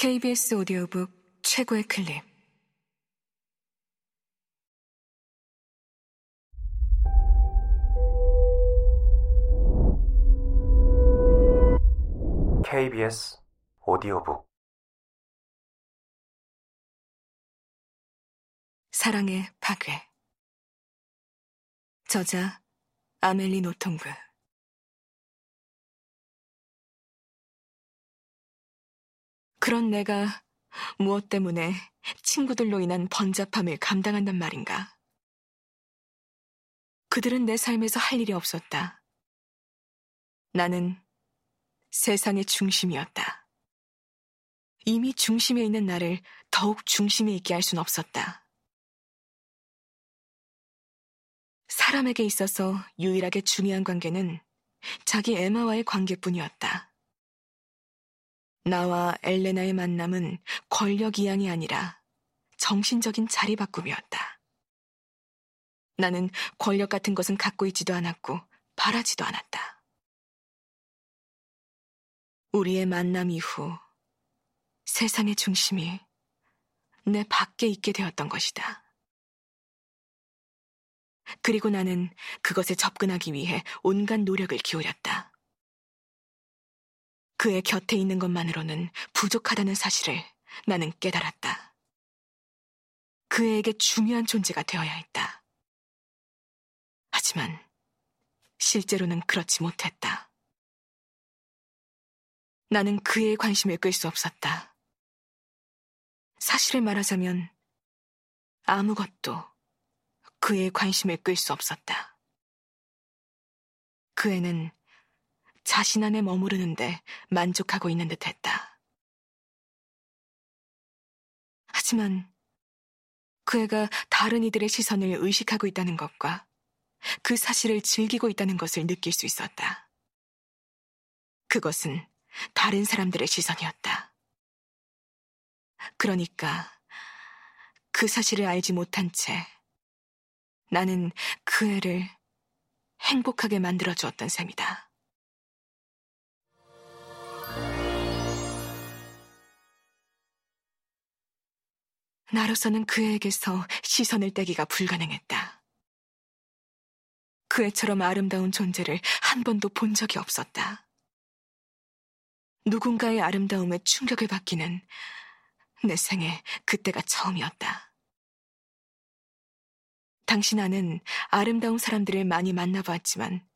KBS 오디오북 최고의 클립. KBS 오디오북. 사랑의 파괴. 저자 아멜리 노통그 그런 내가 무엇 때문에 친구들로 인한 번잡함을 감당한단 말인가? 그들은 내 삶에서 할 일이 없었다. 나는 세상의 중심이었다. 이미 중심에 있는 나를 더욱 중심에 있게 할 순 없었다. 사람에게 있어서 유일하게 중요한 관계는 자기 에마와의 관계뿐이었다. 나와 엘레나의 만남은 권력 이양이 아니라 정신적인 자리바꿈이었다. 나는 권력 같은 것은 갖고 있지도 않았고 바라지도 않았다. 우리의 만남 이후 세상의 중심이 내 밖에 있게 되었던 것이다. 그리고 나는 그것에 접근하기 위해 온갖 노력을 기울였다. 그의 곁에 있는 것만으로는 부족하다는 사실을 나는 깨달았다. 그에게 중요한 존재가 되어야 했다. 하지만 실제로는 그렇지 못했다. 나는 그의 관심을 끌 수 없었다. 사실을 말하자면 아무것도 그의 관심을 끌 수 없었다. 그 애는 자신 안에 머무르는데 만족하고 있는 듯 했다. 하지만 그 애가 다른 이들의 시선을 의식하고 있다는 것과 그 사실을 즐기고 있다는 것을 느낄 수 있었다. 그것은 다른 사람들의 시선이었다. 그러니까 그 사실을 알지 못한 채 나는 그 애를 행복하게 만들어 주었던 셈이다. 나로서는 그 애에게서 시선을 떼기가 불가능했다. 그 애처럼 아름다운 존재를 한 번도 본 적이 없었다. 누군가의 아름다움에 충격을 받기는 내 생에 그때가 처음이었다. 당신 아는 아름다운 사람들을 많이 만나보았지만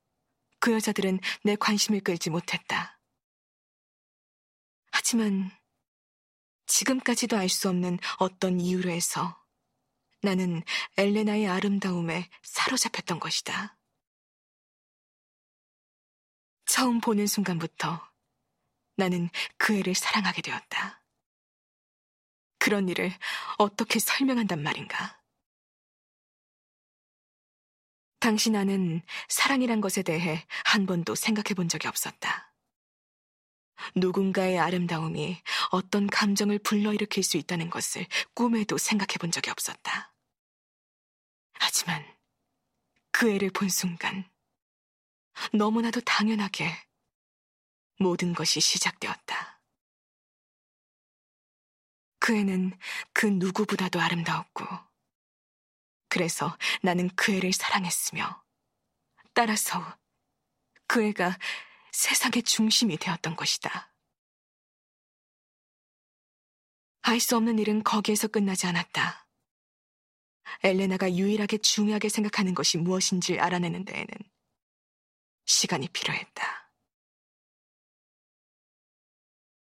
그 여자들은 내 관심을 끌지 못했다. 하지만 지금까지도 알 수 없는 어떤 이유로 해서 나는 엘레나의 아름다움에 사로잡혔던 것이다. 처음 보는 순간부터 나는 그 애를 사랑하게 되었다. 그런 일을 어떻게 설명한단 말인가? 당신 아는 사랑이란 것에 대해 한 번도 생각해 본 적이 없었다. 누군가의 아름다움이 어떤 감정을 불러일으킬 수 있다는 것을 꿈에도 생각해 본 적이 없었다. 하지만 그 애를 본 순간 너무나도 당연하게 모든 것이 시작되었다. 그 애는 그 누구보다도 아름다웠고, 그래서 나는 그 애를 사랑했으며, 따라서 그 애가 세상의 중심이 되었던 것이다. 알 수 없는 일은 거기에서 끝나지 않았다. 엘레나가 유일하게 중요하게 생각하는 것이 무엇인지 알아내는 데에는 시간이 필요했다.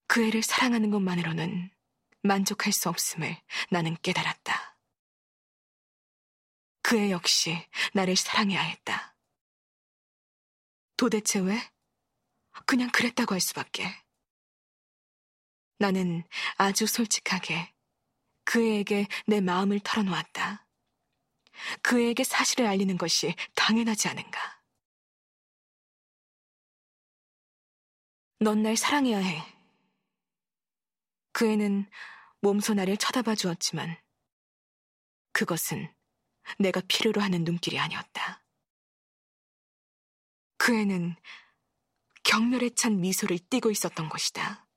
그 애를 사랑하는 것만으로는 만족할 수 없음을 나는 깨달았다. 그 애 역시 나를 사랑해야 했다. 도대체 왜? 그냥 그랬다고 할 수밖에. 나는 아주 솔직하게 그 애에게 내 마음을 털어놓았다. 그 애에게 사실을 알리는 것이 당연하지 않은가. 넌 날 사랑해야 해. 그 애는 몸소 나를 쳐다봐 주었지만 그것은 내가 필요로 하는 눈길이 아니었다. 그 애는 경멸에 찬 미소를 띠고 있었던 것이다.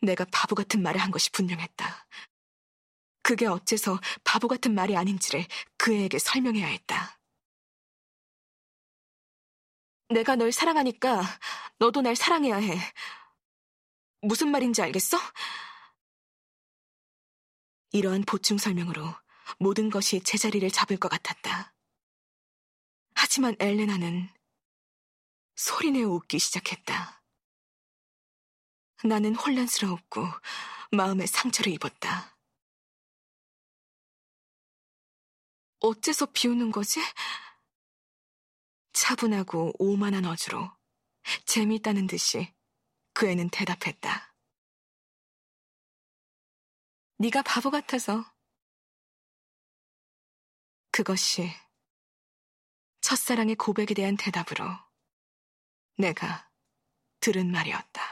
내가 바보 같은 말을 한 것이 분명했다. 그게 어째서 바보 같은 말이 아닌지를 그 애에게 설명해야 했다. 내가 널 사랑하니까 너도 날 사랑해야 해. 무슨 말인지 알겠어? 이러한 보충 설명으로 모든 것이 제자리를 잡을 것 같았다. 하지만 엘레나는 소리내어 웃기 시작했다. 나는 혼란스러웠고 마음에 상처를 입었다. 어째서 비웃는 거지? 차분하고 오만한 어조로 재미있다는 듯이 그 애는 대답했다. 네가 바보 같아서. 그것이 첫사랑의 고백에 대한 대답으로 내가 들은 말이었다.